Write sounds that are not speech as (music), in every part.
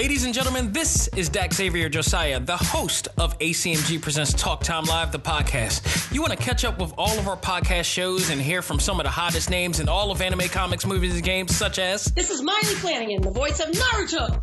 Ladies and gentlemen, this is Dak Xavier Josiah, the host of ACMG Presents Talk Time Live, the podcast. You want to catch up with all of our podcast shows and hear from some of the hottest names in all of anime, comics, movies, and games, such as. This is Maile Flanagan, the voice of Naruto.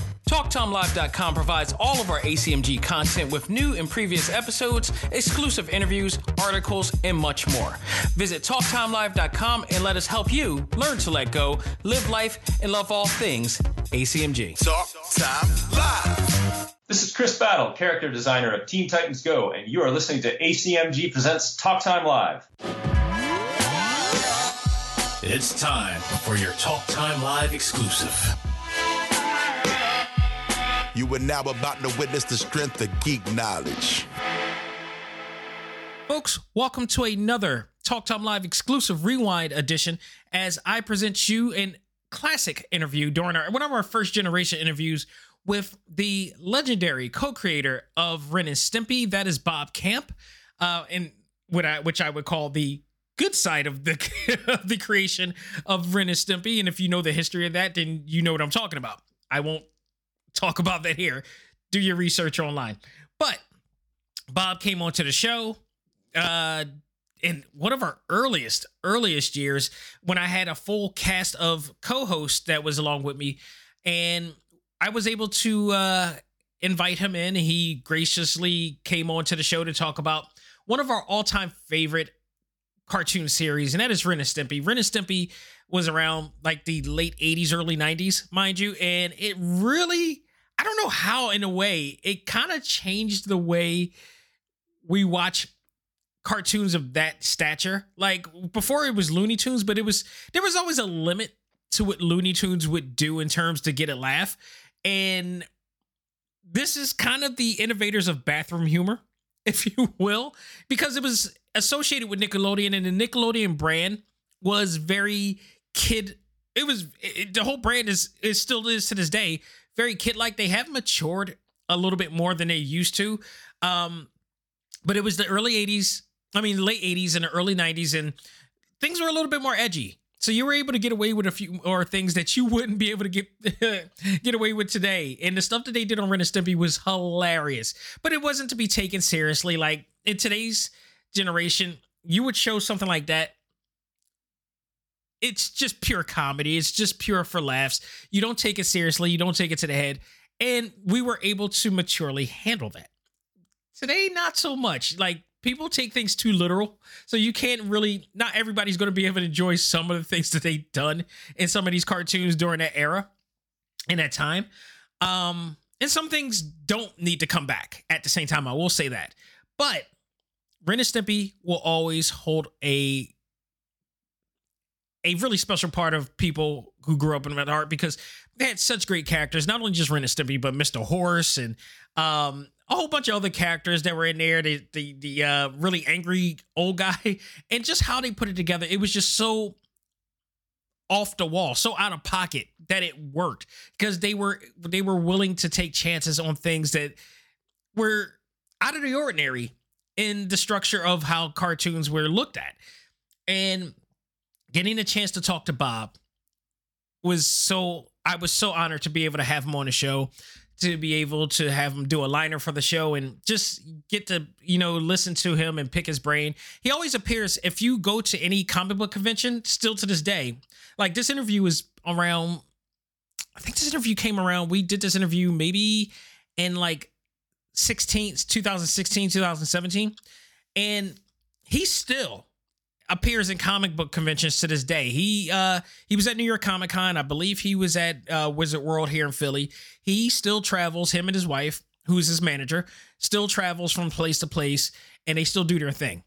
TalkTimeLive.com provides all of our ACMG content with new and previous episodes, exclusive interviews, articles, and much more. Visit TalkTimeLive.com and let us help you learn to let go, live life, and love all things ACMG. Talk Time Live. This is Chris Battle, character designer of Teen Titans Go, and you are listening to ACMG Presents Talk Time Live. It's time for your Talk Time Live exclusive. You are now about to witness the strength of geek knowledge. Folks, welcome to another Talk Time Live exclusive rewind edition as I present you an classic interview during our one of our first generation interviews with the legendary co-creator of Ren and Stimpy, that is Bob Camp, uh, and what I which I would call the good side of the of (laughs) the creation of Ren and Stimpy. And if you know the history of that, then you know what I'm talking about. I won't talk about that here. Do your research online. But Bob came onto the show uh in one of our earliest earliest years when I had a full cast of co-hosts that was along with me and I was able to uh invite him in he graciously came onto the show to talk about one of our all-time favorite cartoon series and that is Ren and Stimpy. Ren and Stimpy was around like the late 80s early 90s mind you and it really I don't know how in a way it kind of changed the way we watch cartoons of that stature. Like before it was Looney Tunes, but it was there was always a limit to what Looney Tunes would do in terms to get a laugh. And this is kind of the innovators of bathroom humor, (laughs) if you will, because it was associated with Nickelodeon and the Nickelodeon brand was very kid it was it, the whole brand is is still is to this day very kid like they have matured a little bit more than they used to um but it was the early 80s i mean late 80s and early 90s and things were a little bit more edgy. So you were able to get away with a few or things that you (laughs) wouldn't be able to get (laughs) get away with today. And the stuff that they did on Ren and Stimpy was hilarious. But it wasn't to be taken seriously. Like in today's generation you would show something like that it's just pure comedy. It's just pure for laughs. You don't take it seriously. You don't take it to the head. And we were able to maturely handle that. Today, not so much. Like people take things too literal. So you can't really, not everybody's going to be able to enjoy some of the things that they've done in some of these cartoons during that era, in that time. Um, and some things don't need to come back at the same time. I will say that. But Ren and Stimpy will always hold a a really special part of people who grew up in that art because they had such great characters. Not only just Ren and Stimpy, but Mr. Horse and um, a whole bunch of other characters that were in there. The the the uh, really angry old guy, (laughs) and just how they put it together. It was just so off the wall, so out of pocket that it worked because they were they were willing to take chances on things that were out of the ordinary in the structure of how cartoons were looked at. And getting a chance to talk to Bob was so I was so honored to be able to have him on the show, to be able to have him do a liner for the show and just get to, you know, listen to him and pick his brain. He always appears if you go to any comic book convention, still to this day. Like this interview is around I think this interview came around. We did this interview maybe in like 16 2016, 2017. And he's still appears in comic book conventions to this day. He uh he was at New York Comic Con. I believe he was at uh, Wizard World here in Philly. He still travels. Him and his wife, who's his manager, still travels from place to place, and they still do their thing.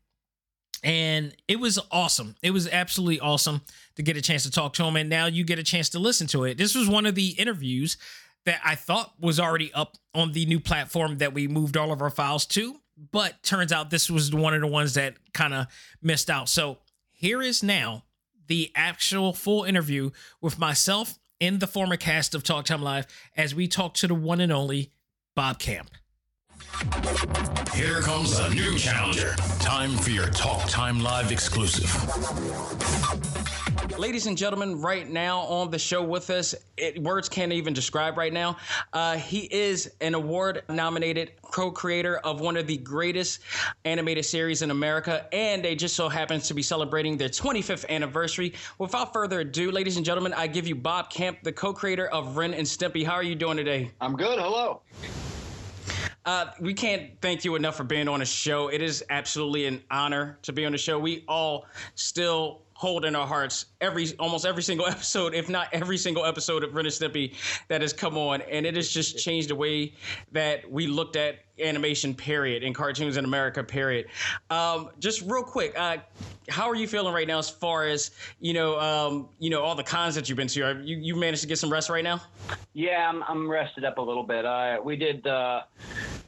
And it was awesome. It was absolutely awesome to get a chance to talk to him. And now you get a chance to listen to it. This was one of the interviews that I thought was already up on the new platform that we moved all of our files to but turns out this was one of the ones that kind of missed out. So here is now the actual full interview with myself and the former cast of Talk Time Live as we talk to the one and only Bob Camp. Here comes a new challenger. Time for your Talk Time Live exclusive. Ladies and gentlemen, right now on the show with us, it, words can't even describe right now. Uh, he is an award nominated co creator of one of the greatest animated series in America, and they just so happens to be celebrating their 25th anniversary. Without further ado, ladies and gentlemen, I give you Bob Camp, the co creator of Ren and Stimpy. How are you doing today? I'm good. Hello. Uh, we can't thank you enough for being on the show. It is absolutely an honor to be on the show. We all still hold in our hearts every almost every single (laughs) episode, if not every single episode of Ren and Stimpy that has come on, and it has just changed the way that we looked at animation. Period, and cartoons in America. Period. Um, just real quick, uh, how are you feeling right now as far as you know, um, you know, all the cons that you've been to? Are you you managed to get some rest right now? Yeah, I'm, I'm rested up a little bit. Uh, we did uh,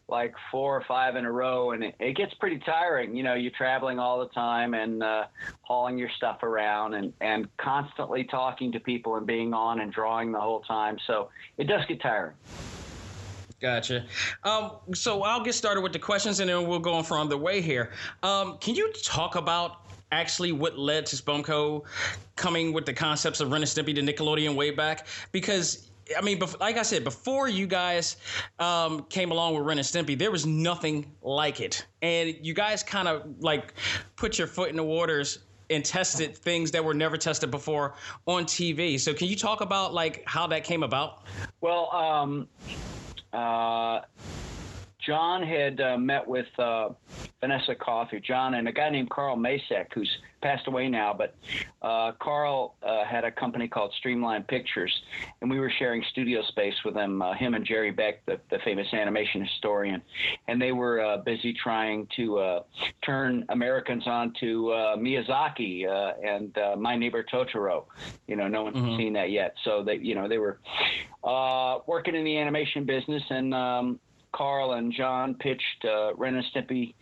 like four or five in a row, and it, it gets pretty tiring. You know, you're traveling all the time and uh, hauling your stuff around, and and constantly talking to people and being on and drawing the whole time. So it does get tiring. Gotcha. Um, so I'll get started with the questions, and then we'll go on from the way here. Um, can you talk about actually what led to Spumco coming with the concepts of Ren and Stimpy to Nickelodeon way back? Because I mean, like I said, before you guys um, came along with Ren and Stimpy, there was nothing like it, and you guys kind of like put your foot in the waters and tested things that were never tested before on TV. So, can you talk about like how that came about? Well, um, uh, John had uh, met with uh, Vanessa Coffey, John, and a guy named Carl Macek, who's passed away now. But uh, Carl uh, had a company called Streamline Pictures, and we were sharing studio space with him, uh, him and Jerry Beck, the, the famous animation historian. And they were uh, busy trying to uh, turn Americans onto uh, Miyazaki uh, and uh, My Neighbor Totoro. You know, no one's Mhm. seen that yet. So they, you know, they were uh, working in the animation business, and um, Carl and John pitched uh, Ren and Stimpy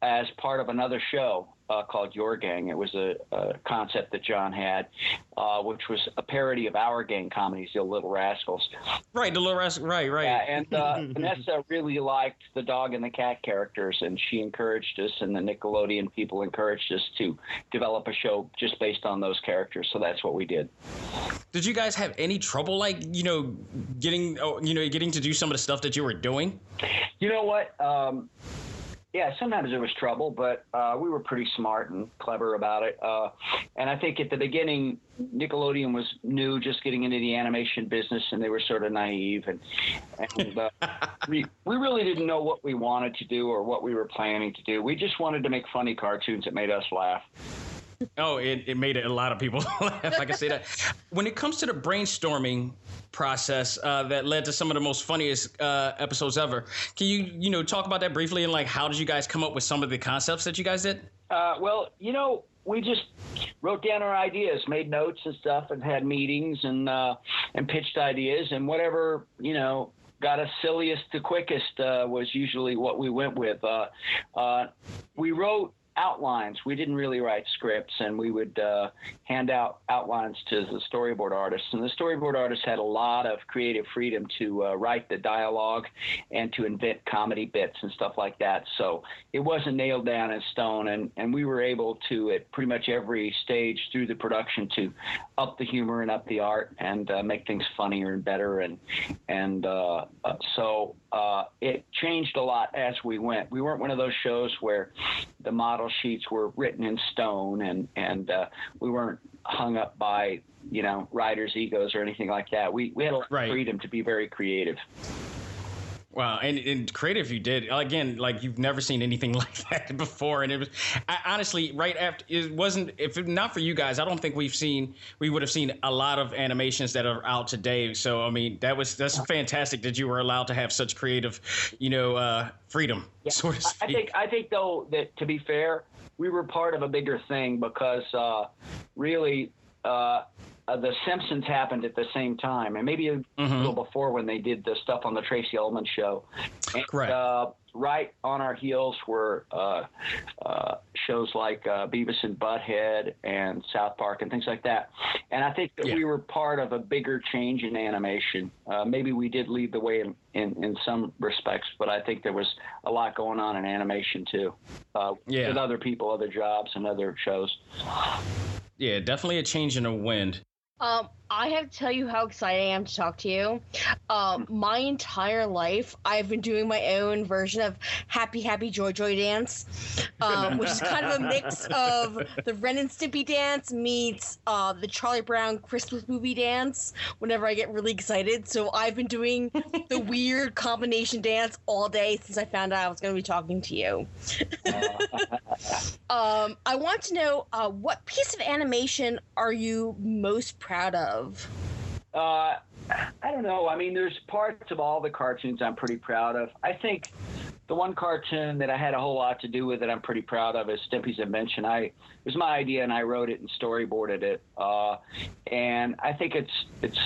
as part of another show uh, called Your Gang. It was a, a concept that John had, uh, which was a parody of our gang comedies, The Little Rascals. Right, the little rascal. Right, right. Yeah, and uh, (laughs) Vanessa really liked the dog and the cat characters, and she encouraged us, and the Nickelodeon people encouraged us to develop a show just based on those characters. So that's what we did. Did you guys have any trouble, like you know, getting oh, you know, getting to do some of the stuff that you were doing? You know what? Um, yeah, sometimes there was trouble, but uh, we were pretty smart and clever about it. Uh, and I think at the beginning, Nickelodeon was new, just getting into the animation business, and they were sort of naive, and, and uh, (laughs) we we really didn't know what we wanted to do or what we were planning to do. We just wanted to make funny cartoons that made us laugh. Oh, it, it made a lot of people (laughs) laugh. I can say that. When it comes to the brainstorming process uh, that led to some of the most funniest uh, episodes ever, can you you know talk about that briefly and like how did you guys come up with some of the concepts that you guys did? Uh, well, you know, we just wrote down our ideas, made notes and stuff, and had meetings and uh, and pitched ideas, and whatever you know got us silliest to quickest uh, was usually what we went with. Uh, uh, we wrote outlines. We didn't really write scripts, and we would uh, hand out outlines to the storyboard artists. And the storyboard artists had a lot of creative freedom to uh, write the dialogue and to invent comedy bits and stuff like that. So it wasn't nailed down in stone, and, and we were able to, at pretty much every stage through the production, to up the humor and up the art and uh, make things funnier and better. And and uh, uh, so uh, it changed a lot as we went. We weren't one of those shows where the model sheets were written in stone, and and uh, we weren't hung up by you know writers' egos or anything like that. We we had a lot Right. of freedom to be very creative. Wow, and, and creative you did again, like you've never seen anything (laughs) like that before, and it was I, honestly right after it wasn't if not for you guys, I don't think we've seen we would have seen a lot of animations that are out today. So I mean, that was that's fantastic that you were allowed to have such creative, you know, uh, freedom, (laughs) so I- speak. I think I think though that to be fair, we were part of a bigger thing because uh, really uh, uh, The Simpsons happened at the same time, and maybe a Mm-hmm. little before when they did the stuff on the Tracey Ullman show. And, Correct. Uh, right on our heels were uh, uh, shows like uh, Beavis and Butthead and South Park and things like that. And I think that Yeah. we were part of a bigger change in animation. Uh, maybe we did lead the way in, in, in some respects, but I think there was a lot going on in animation too, uh, Yeah. with other people, other jobs, and other shows. Yeah, definitely a change in the wind. Um, I have to tell you how excited I am to talk to you. Um, my entire life, I've been doing my own version of Happy Happy Joy Joy Dance, um, which is kind of a mix of the Ren and Stimpy dance meets uh, the Charlie Brown Christmas movie dance. Whenever I get really excited, so I've been doing the weird combination dance all day since I found out I was going to be talking to you. (laughs) Um, I want to know uh, what piece of animation are you most proud of? Uh, I don't know. I mean, there's parts of all the cartoons I'm pretty proud of. I think the one cartoon that I had a whole lot to do with that I'm pretty proud of is Stimpy's Invention. I it was my idea and I wrote it and storyboarded it. Uh, and I think it's it's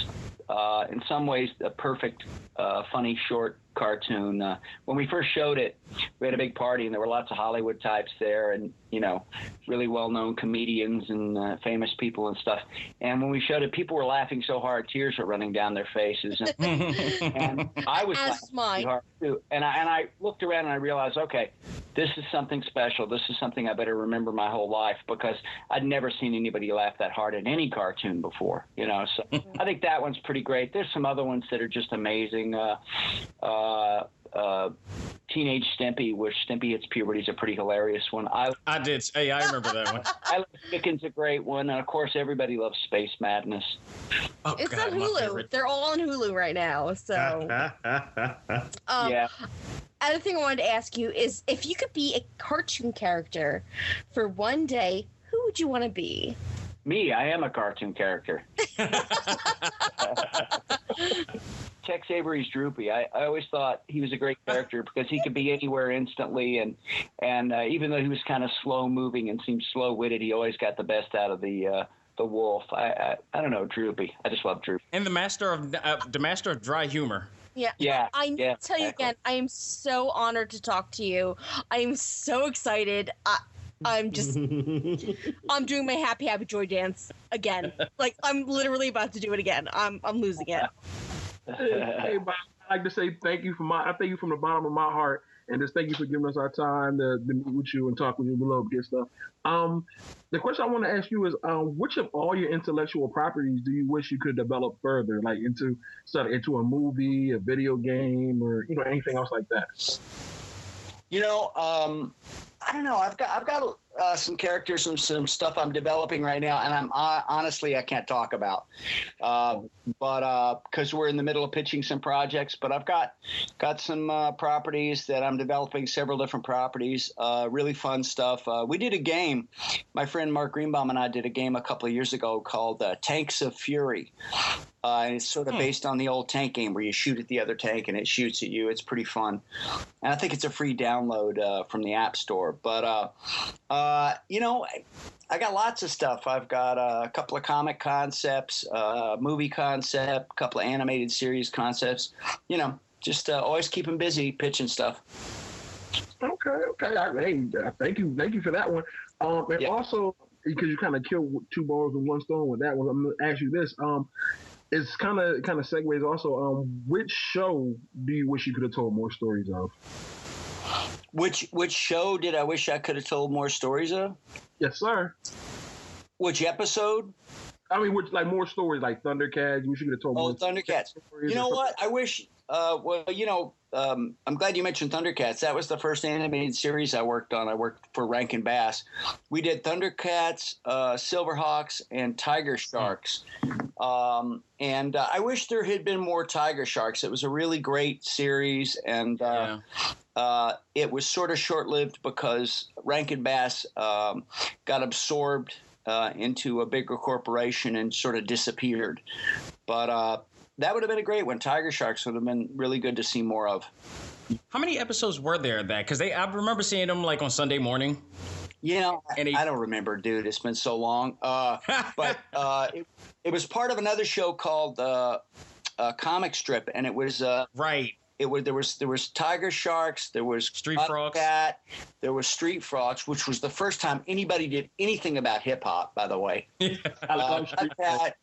uh, in some ways a perfect, uh, funny short cartoon. Uh, when we first showed it, we had a big party and there were lots of Hollywood types there and you know really well-known comedians and uh, famous people and stuff. And when we showed it, people were laughing so hard, tears were running down their faces. And, (laughs) and I was As laughing hard too. And I and I looked around and I realized, okay, this is something special. This is something I better remember my whole life because I'd never seen anybody laugh that hard at any cartoon before. You know, so (laughs) I think that one's pretty great. There's some other ones that are just amazing. Uh, uh, uh, Teenage Stimpy, where Stimpy hits puberty, is a pretty hilarious one. I I did. Hey, I remember that one. (laughs) I love Chicken's a great one, and of course, everybody loves Space Madness. Oh, It's God, on Hulu. They're all on Hulu right now. So, (laughs) um, yeah. other thing I wanted to ask you is if you could be a cartoon character for one day, who would you want to be? Me, I am a cartoon character. (laughs) Tex Avery's Droopy. I, I always thought he was a great (laughs) character because he could be anywhere instantly, and and uh, even though he was kind of slow moving and seemed slow witted, he always got the best out of the uh, the wolf. I, I I don't know Droopy. I just love Droopy. and the master of uh, the master of dry humor. Yeah. Yeah, I yeah, to tell you exactly. again, I am so honored to talk to you. I am so excited. I, I'm just, (laughs) I'm doing my happy, happy joy dance again. Like I'm literally about to do it again. I'm, I'm losing it. (laughs) hey, Bob, I'd like to say thank you from my, I thank you from the bottom of my heart, and just thank you for giving us our time to, to meet with you and talk with you. We love good stuff. Um, the question I want to ask you is, um, which of all your intellectual properties do you wish you could develop further, like into sort of into a movie, a video game, or you know anything else like that? You know, um, I don't know. I've got I've got uh, some characters and some stuff I'm developing right now, and I'm uh, honestly I can't talk about, uh, but because we're in the middle of pitching some projects. But I've got got some uh, properties that I'm developing, several different properties. Uh, really fun stuff. Uh, we did a game. My friend Mark Greenbaum and I did a game a couple of years ago called uh, Tanks of Fury. Uh, and it's sort of based on the old tank game where you shoot at the other tank and it shoots at you. It's pretty fun. And I think it's a free download uh, from the App Store. But, uh, uh, you know, I, I got lots of stuff. I've got uh, a couple of comic concepts, uh, movie concept, a couple of animated series concepts. You know, just uh, always keep them busy pitching stuff. Okay, okay. I, hey, uh, thank you, thank you for that one. Um, and Yeah. also because you kind of killed two birds with one stone with that one. I'm gonna ask you this. Um, it's kind of kind of segues also. Um, which show do you wish you could have told more stories of? Which which show did I wish I could have told more stories of? Yes, sir. Which episode? I mean, which like more stories like Thundercats. You should have told Oh, more Thundercats. stories You know what? I wish. Uh, well, you know, um, I'm glad you mentioned Thundercats. That was the first animated series I worked on. I worked for Rankin Bass. We did Thundercats, uh, Silverhawks, and Tiger Sharks. Um, and uh, I wish there had been more Tiger Sharks. It was a really great series, and uh, uh, it was sort of short lived because Rankin Bass um, got absorbed uh, into a bigger corporation and sort of disappeared. But uh, that would have been a great one. Tiger Sharks would have been really good to see more of. How many episodes were there of that? Because they, I remember seeing them like on Sunday morning. You know, I don't remember, dude. It's been so long. Uh, (laughs) but uh, it, it was part of another show called uh, uh, Comic Strip, and it was uh, right. It was there was there was Tiger Sharks, there was Street Frogs, Cat, there was Street Frogs, which was the first time anybody did anything about hip hop. By the way, (laughs) uh, Cat,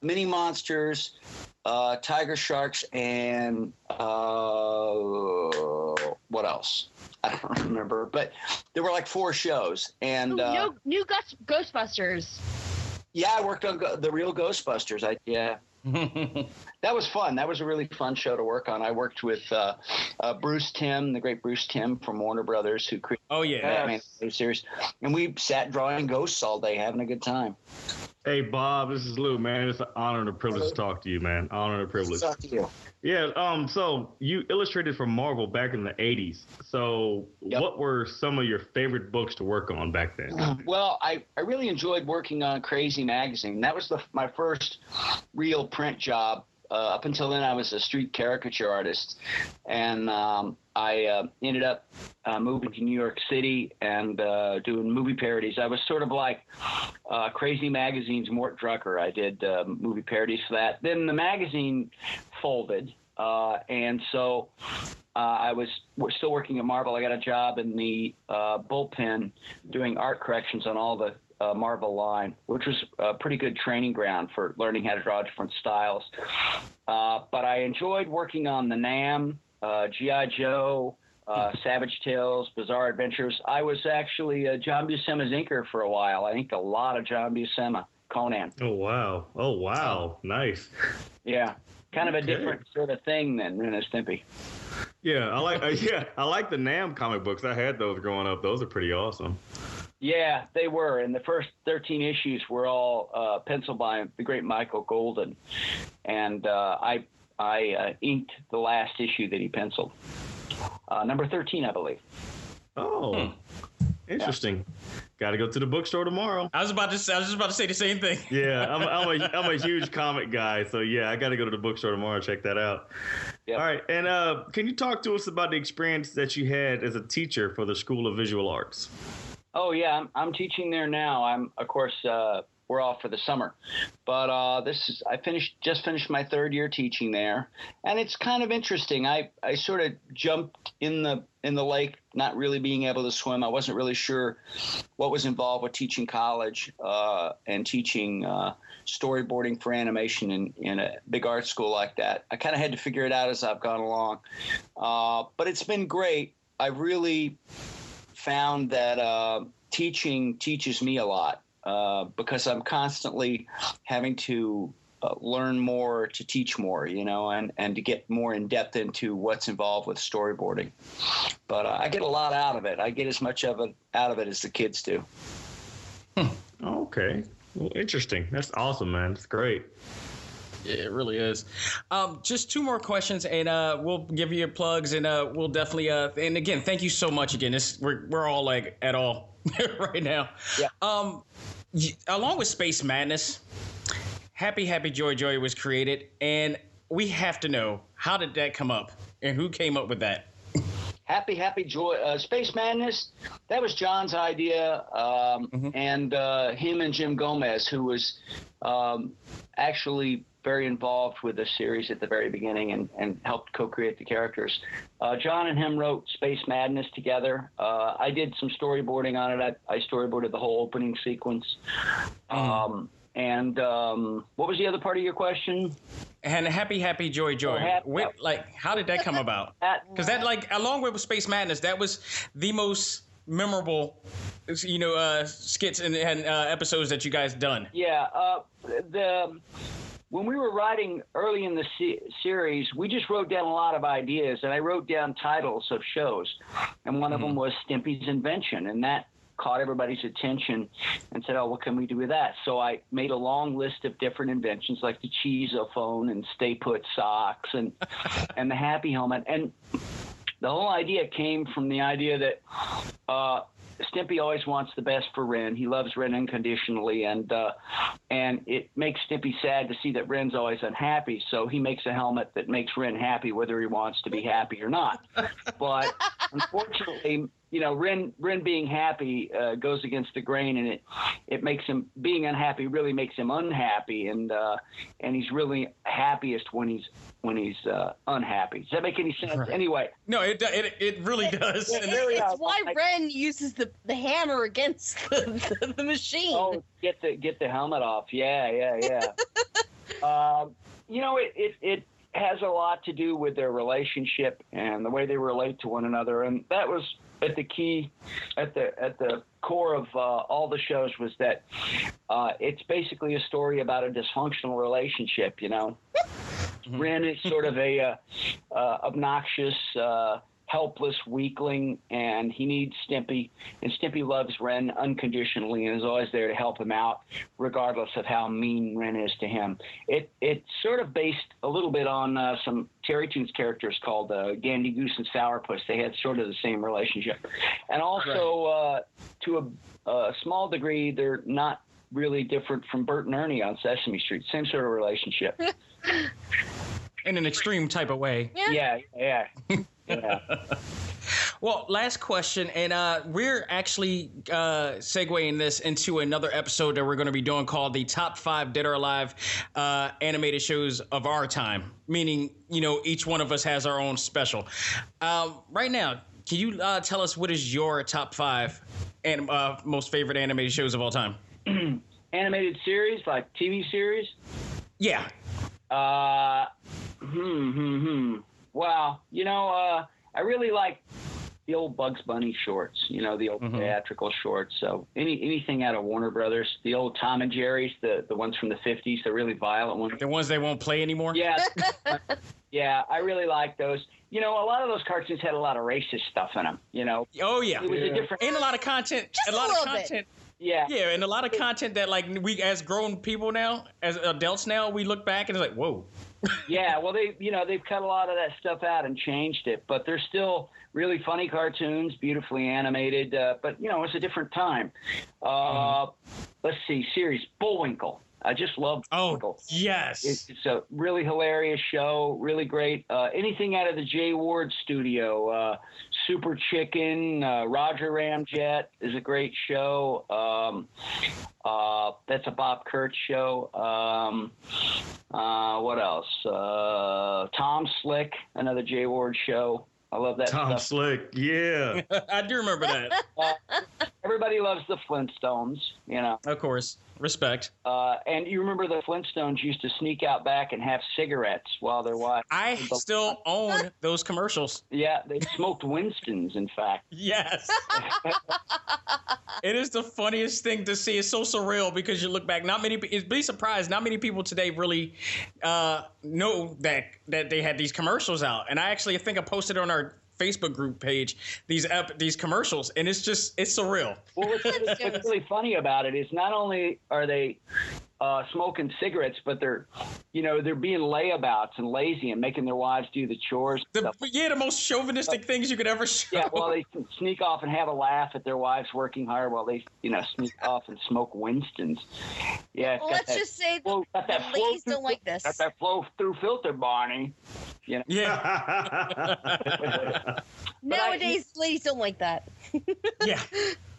Mini Monsters, uh, Tiger Sharks, and uh, what else? I don't (laughs) remember, but there were like four shows, and uh, new, new Ghost, Ghostbusters. yeah, I worked on go- the real Ghostbusters. I yeah. That was fun. That was a really fun show to work on. I worked with uh, uh, Bruce Timm, the great Bruce Timm from Warner Brothers, who created oh yeah Batman series, and we sat drawing ghosts all day, having a good time. Hey Bob, this is Lou, man. It's an honor and a privilege to talk to you, man. Honor and a privilege. Talk to you. Yeah. Um. So you illustrated for Marvel back in the '80s. So what were some of your favorite books to work on back then? (clears throat) Well, I, I really enjoyed working on Crazy Magazine. That was the, my first real print job. Uh, up until then, I was a street caricature artist, and um, I uh, ended up uh, moving to New York City and uh, doing movie parodies. I was sort of like uh, Crazy Magazine's Mort Drucker. I did uh, movie parodies for that. Then the magazine folded, uh, and so I was still working at Marvel. I got a job in the bullpen doing art corrections on all the uh, Marvel line, which was a pretty good training ground for learning how to draw different styles. Uh, but I enjoyed working on the Nam, uh, GI Joe. Uh, Savage Tales, Bizarre Adventures. I was actually uh, John Buscema's inker for a while. I inked a lot of John Buscema, Conan. Oh wow! Oh wow! Nice. Yeah, kind of a Okay. different sort of thing than Ren and Stimpy. Yeah, I like. (laughs) Uh, yeah, I like the Nam comic books. I had those growing up. Those are pretty awesome. Yeah, they were. And the first 13 issues were all uh, penciled by the great Michael Golden. And uh, I, I uh, inked the last issue that he penciled. Uh, number 13, I believe. Oh, interesting. Got to go to the bookstore tomorrow. I was about to. Say, I was just about to say the same thing. Yeah, I'm, I'm a (laughs) I'm a huge comic guy, so yeah, I got to go to the bookstore tomorrow and check that out. All right, and uh, can you talk to us about the experience that you had as a teacher for the School of Visual Arts? Oh, yeah, I'm, I'm teaching there now. I'm, of course, uh, we're off for the summer. But uh, this is, I finished, just finished my third year teaching there. And it's kind of interesting. I, I sort of jumped in the, in the lake, not really being able to swim. I wasn't really sure what was involved with teaching college uh, and teaching uh, storyboarding for animation in, in a big art school like that. I kind of had to figure it out as I've gone along. Uh, but it's been great. I really found that uh, teaching teaches me a lot uh, because I'm constantly having to uh, learn more to teach more, you know, and, and to get more in depth into what's involved with storyboarding. But uh, I get a lot out of it. I get as much of it out of it as the kids do. Okay, well, interesting. That's awesome, man. That's great. Yeah, it really is. Um, just two more questions, and uh, we'll give you your plugs, and uh, we'll definitely. Uh, and again, thank you so much. Again, this we're we're all like at all (laughs) right now. Yeah. Um, along with Space Madness, Happy Happy Joy Joy was created, and we have to know how did that come up, and who came up with that. Happy, happy, joy, uh, Space Madness. That was John's idea, um, and uh, him and Jim Gomez, who was um, actually very involved with the series at the very beginning and, and helped co-create the characters. Uh, John and him wrote Space Madness together. Uh, I did some storyboarding on it. I, I storyboarded the whole opening sequence. Um, and um, what was the other part of your question? And Happy Happy Joy Joy. Oh, Happy- Wh- like, how did that come (laughs) about? Because that, like, along with Space Madness, that was the most memorable, you know, uh, skits and, and uh, episodes that you guys done. Yeah, uh, the when we were writing early in the se- series, we just wrote down a lot of ideas, and I wrote down titles of shows, and one of them was Stimpy's Invention, and that caught everybody's attention, and said, "Oh, what can we do with that?" So I made a long list of different inventions, like the cheesophone and stay put socks, and (laughs) and the happy helmet, and the whole idea came from the idea that uh, Stimpy always wants the best for Ren. He loves Ren unconditionally, and uh, and it makes Stimpy sad to see that Ren's always unhappy. So he makes a helmet that makes Ren happy, whether he wants to be happy or not. But unfortunately, you know, Ren Ren being happy uh, goes against the grain, and it it makes him being unhappy really makes him unhappy, and uh, and he's really happiest when he's when he's uh, unhappy. Does that make any sense? Right. Anyway, no, it it, it really does. It, it's why Ren uses the, the hammer against the, (laughs) the, the machine. Oh, get the get the helmet off. Yeah, yeah, yeah. (laughs) um, you know, it, it it has a lot to do with their relationship and the way they relate to one another, and that was at the key, at the at the core of uh, all the shows was that uh, it's basically a story about a dysfunctional relationship. You know. (laughs) Ren is sort of a uh, uh obnoxious uh, helpless weakling, and he needs Stimpy. And Stimpy loves Ren unconditionally and is always there to help him out, regardless of how mean Ren is to him. It it's sort of based a little bit on uh, some Terry Toons characters called uh, Gandy Goose and Sourpuss. They had sort of the same relationship, and also uh, to a, a small degree, they're not really different from Bert and Ernie on Sesame Street. Same sort of relationship. (laughs) In an extreme type of way. Yeah, yeah. yeah. (laughs) Yeah. well, last question, and uh, we're actually uh, segueing this into another episode that we're going to be doing called the top five dead or alive uh, animated shows of our time. Meaning, you know, each one of us has our own special. Um, right now, can you uh, tell us what is your top five and uh, most favorite animated shows of all time? (clears throat) animated series, like TV series. Yeah. Uh, hmm, hmm, hmm. Well, you know, uh, I really like the old Bugs Bunny shorts, you know, the old mm-hmm. theatrical shorts. So any anything out of Warner Brothers, the old Tom and Jerry's, the the ones from the fifties, the really violent ones. The ones they won't play anymore. Yeah, (laughs) yeah, I really like those. You know, a lot of those cartoons had a lot of racist stuff in them. You know. Oh yeah. It was yeah. a different and a lot of content. Just a lot a of content. Bit. Yeah. Yeah, and a lot of content that like we as grown people now, as adults now, we look back and it's like, whoa yeah, well, they you know they've cut a lot of that stuff out and changed it, but they're still really funny cartoons, beautifully animated. Uh, but you know, it's a different time. Uh, mm-hmm. Let's see, series Bullwinkle. I just love oh, Bullwinkle. yes, it's, it's, a really hilarious show, really great. Uh, anything out of the Jay Ward studio, uh, Super Chicken, uh, Roger Ramjet is a great show. Um, uh, that's a Bob Kurtz show. Um, uh, what else? Uh, Tom Slick, another Jay Ward show. I love that. Tom stuff. Slick, yeah, (laughs) I do remember that. Everybody loves the Flintstones, you know. Of course. Respect. Uh, and you remember the Flintstones used to sneak out back and have cigarettes while they're watching. I still own those commercials. Yeah, they smoked Winston's, in fact. Yes. it is the funniest thing to see. It's so surreal because you look back. Not many. Be surprised. Not many people today really uh, know that that they had these commercials out. And I actually think I posted on our Facebook group page these ep- these commercials, and it's just it's surreal. Well, what's, (laughs) what's really funny about it is not only are they uh, smoking cigarettes, but they're, you know, they're being layabouts and lazy and making their wives do the chores. The, yeah, the most chauvinistic things you could ever show. Yeah, well, they sneak off and have a laugh at their wives working hard while they, you know, sneak off and smoke Winston's. Yeah. Well, let's that, just say flow, that, that ladies don't like this. Got that flow through filter, Barney. You know? Yeah. (laughs) Nowadays, I, ladies don't like that. (laughs) yeah.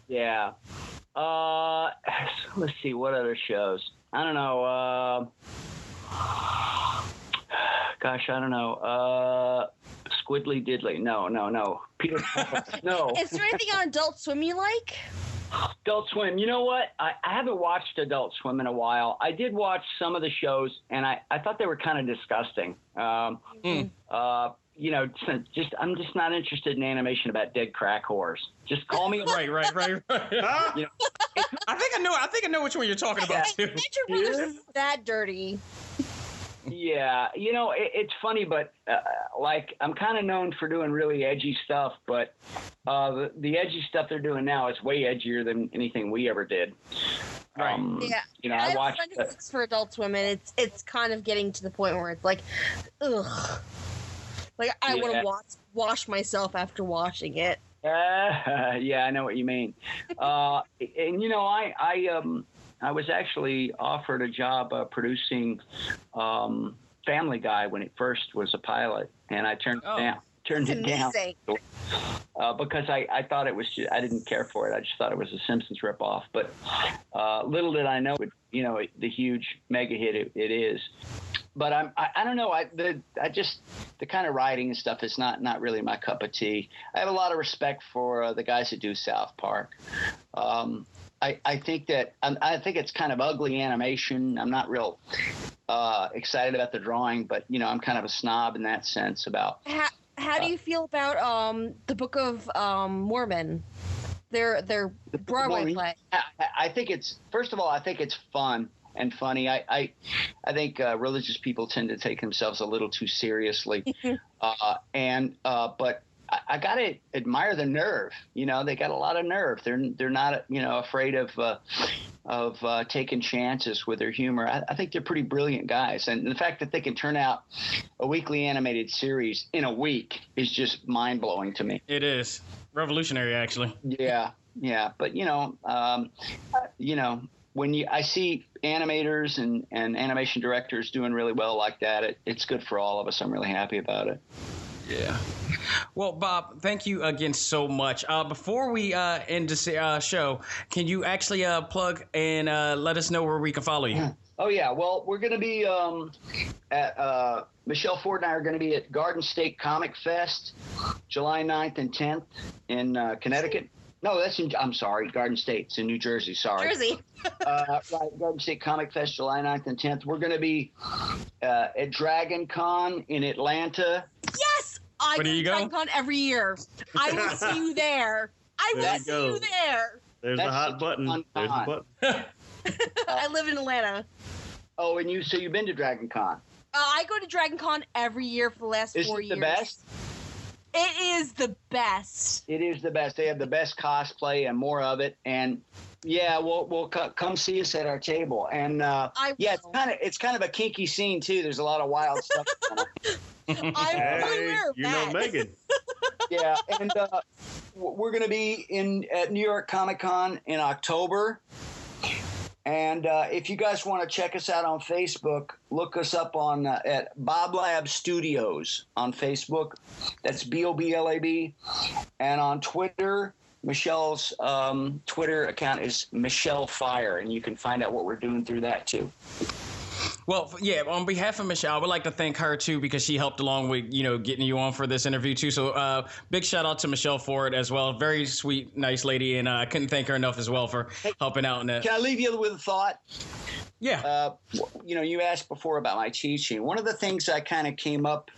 Yeah. Uh, let's see what other shows. I don't know. Uh, gosh, I don't know. Uh, Squiddly Diddly. No, no, no. Peter. (laughs) no. Is there anything on Adult Swim you like? Adult Swim. You know what? I, I haven't watched Adult Swim in a while. I did watch some of the shows, and I, I thought they were kind of disgusting. Um, mm. uh, you know, just I'm just not interested in animation about dead crack whores. Just call me (laughs) right, right, right, right. (laughs) you know, I think I know. I think I know which one you're talking about too. Ninja that dirty. Yeah, you know, it, it's funny, but uh, like I'm kind of known for doing really edgy stuff, but uh, the, the edgy stuff they're doing now is way edgier than anything we ever did. Right. Um, yeah. You know, I, I watched the, for adult women. It's it's kind of getting to the point where it's like, ugh. Like I yeah. want to wash wash myself after watching it. Uh, (laughs) yeah, I know what you mean. (laughs) uh, and you know, I I um I was actually offered a job uh, producing um, Family Guy when it first was a pilot, and I turned oh. it down. turned it down uh, because I, I thought it was just, I didn't care for it. I just thought it was a Simpsons ripoff. But uh, little did I know, it, you know, the huge mega hit it, it is. But I'm I, I don't know I the I just the kind of writing and stuff is not not really my cup of tea. I have a lot of respect for uh, the guys that do South Park. Um, I, I think that um, I think it's kind of ugly animation. I'm not real uh, excited about the drawing, but you know I'm kind of a snob in that sense about How, how do you feel about um the Book of um Mormon? Their their Broadway Well, play. I, I think it's first of all, I think it's fun and funny. I I, I think uh, religious people tend to take themselves a little too seriously, (laughs) uh, and uh, but. I, I gotta admire the nerve. You know, they got a lot of nerve. They're they're not you know afraid of uh, of uh, taking chances with their humor. I, I think they're pretty brilliant guys, and the fact that they can turn out a weekly animated series in a week is just mind blowing to me. It is revolutionary, actually. Yeah, yeah, but you know, um, you know, when you I see animators and and animation directors doing really well like that, it, it's good for all of us. I'm really happy about it. Yeah. Well, Bob, thank you again so much. Uh, before we uh, end the uh, show, can you actually uh, plug and uh, let us know where we can follow you? (clears throat) Oh yeah, well we're going to be um, at uh, Michelle Ford and I are going to be at Garden State Comic Fest, July 9th and 10th in uh, Connecticut. No, that's in. I'm sorry, Garden State. It's in New Jersey. Sorry. Jersey. (laughs) uh, right, Garden State Comic Fest, July 9th and 10th. We're going to be uh, at Dragon Con in Atlanta. Yes, I Where go do to you go? Dragon Con every year. I will (laughs) see you there. I will There you see go. you there. There's the That's hot such a button. fun There's the time. button. (laughs) (laughs) I live in Atlanta. Oh, and you so you've been to Dragon Con? Uh, I go to Dragon Con every year for the last Is four it years. the best? It is the best. It is the best. They have the best cosplay and more of it. And yeah, we'll we'll co- come see us at our table. And uh, yeah, it's kind of it's kind of a kinky scene too. There's a lot of wild stuff. going. I'm fully aware of you know. Megan. (laughs) yeah, and uh, we're going to be in at New York Comic Con in October. And uh, if you guys want to check us out on Facebook, look us up on uh, at Bob Lab Studios on Facebook. That's B O B L A B, and on Twitter. Michelle's um, Twitter account is Michelle Fire, and you can find out what we're doing through that too. Well, yeah. On behalf of Michelle, I would like to thank her too because she helped along with you know getting you on for this interview too. So, uh, big shout out to Michelle Ford as well. Very sweet, nice lady, and uh, I couldn't thank her enough as well for helping out in that. Can I leave you with a thought? Yeah. Uh, you know, you asked before about my teaching. One of the things I kind of came up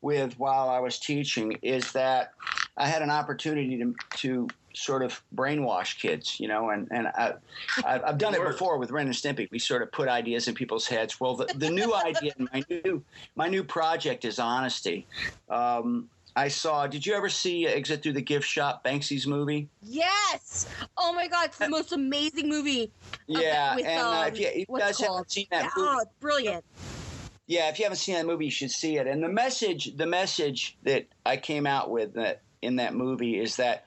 with while I was teaching is that I had an opportunity to, to sort of brainwash kids, you know, and, and I, (laughs) I've done it before with Ren and Stimpy. We sort of put ideas in people's heads. Well, the, the new idea, my new, my new project is honesty. Um, I saw, did you ever see Exit Through the Gift Shop, Banksy's movie? Yes. Oh my God, it's the most amazing movie. Yeah, with, and uh, um, if you, if you guys haven't seen that Yeah, movie, Oh, it's brilliant. yeah, if you haven't seen that movie, you should see it. And the message, the message that I came out with that in that movie is that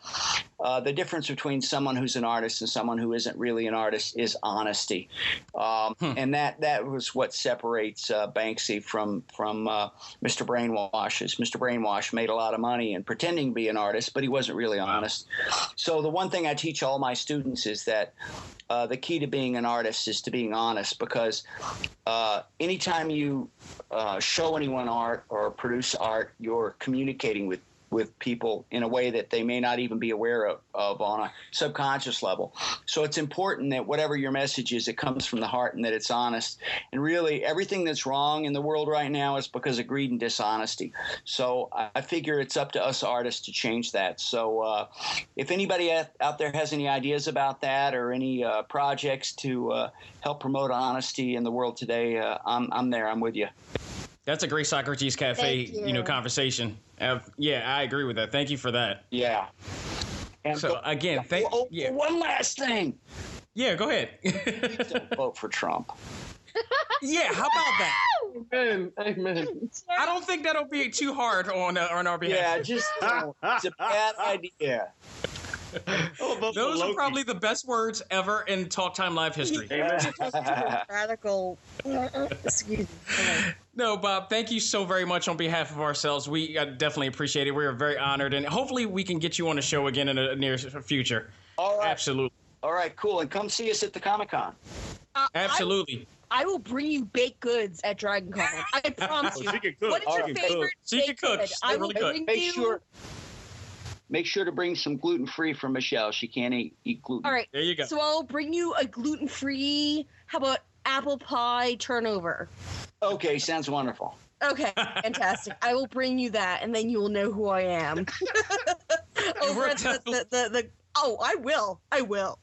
uh, the difference between someone who's an artist and someone who isn't really an artist is honesty, um, and that that was what separates uh, Banksy from from uh, Mr. Brainwash's. Mr. Brainwash made a lot of money and pretending to be an artist, but he wasn't really honest. So the one thing I teach all my students is that uh, the key to being an artist is to being honest because uh, anytime you uh, show anyone art or produce art, you're communicating with with people in a way that they may not even be aware of, of on a subconscious level. So it's important that whatever your message is, it comes from the heart and that it's honest. And really, everything that's wrong in the world right now is because of greed and dishonesty. So I figure it's up to us artists to change that. So uh, if anybody out out there has any ideas about that or any uh, projects to uh, help promote honesty in the world today, uh, I'm, I'm there. I'm with you. That's a great Socrates Cafe, Thank you. know, conversation. Uh, yeah, I agree with that. Thank you for that. Yeah. And so again, thank. Oh, yeah. One last thing. Yeah, go ahead. (laughs) Don't vote for Trump. (laughs) yeah, how about that? Amen. Amen. I don't think that'll be too hard on uh, on our behalf. Yeah, just don't. it's a bad (laughs) idea. (laughs) Those are probably the best words ever in Talk Time Live history. Radical. Excuse me. No, Bob, thank you so very much on behalf of ourselves. We uh, definitely appreciate it. We are very honored, and hopefully, we can get you on the show again in a near future. All right. Absolutely. All right, cool. And come see us at the Comic Con. Uh, Absolutely. I, I will bring you baked goods at Dragon Con. I (laughs) promise Oh, you. she can cook. What is She your can favorite cook. She can cook. good? She I will really cook. bring Make you. sure. Make sure to bring some gluten free for Michelle. She can't eat, eat gluten. All right. There you go. So I'll bring you a gluten free. How about apple pie turnover? Okay, sounds wonderful. Okay, (laughs) fantastic. I will bring you that, and then you will know who I am. (laughs) (laughs) Over we're at the, the, the, the oh, I will. I will.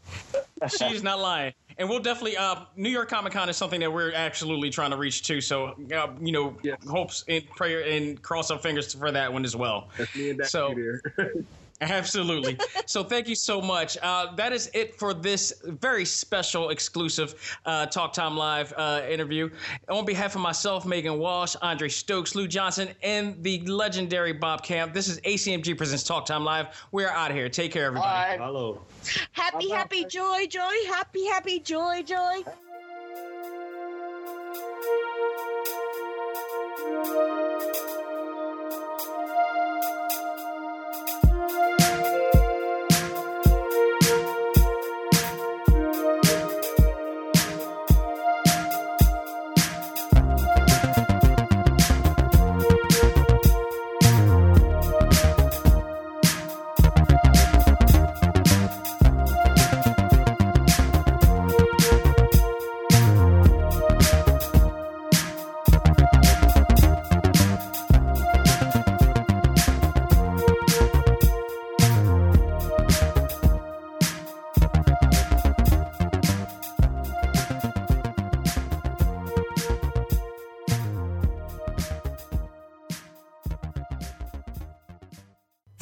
She's not lying. And we'll definitely, uh, New York Comic Con is something that we're absolutely trying to reach too. So, uh, you know, hopes and prayer and cross our fingers for that one as well. That's me and that So-. (laughs) Absolutely. so thank you so much. Uh, that is it for this very special, exclusive uh, Talk Time Live uh, interview. On behalf of myself, Megan Walsh, Andre Stokes, Lou Johnson, and the legendary Bob Camp, this is ACMG Presents Talk Time Live. We're out of here. Take care, everybody. Hello. Happy, happy, joy, joy. Happy, happy, joy, joy.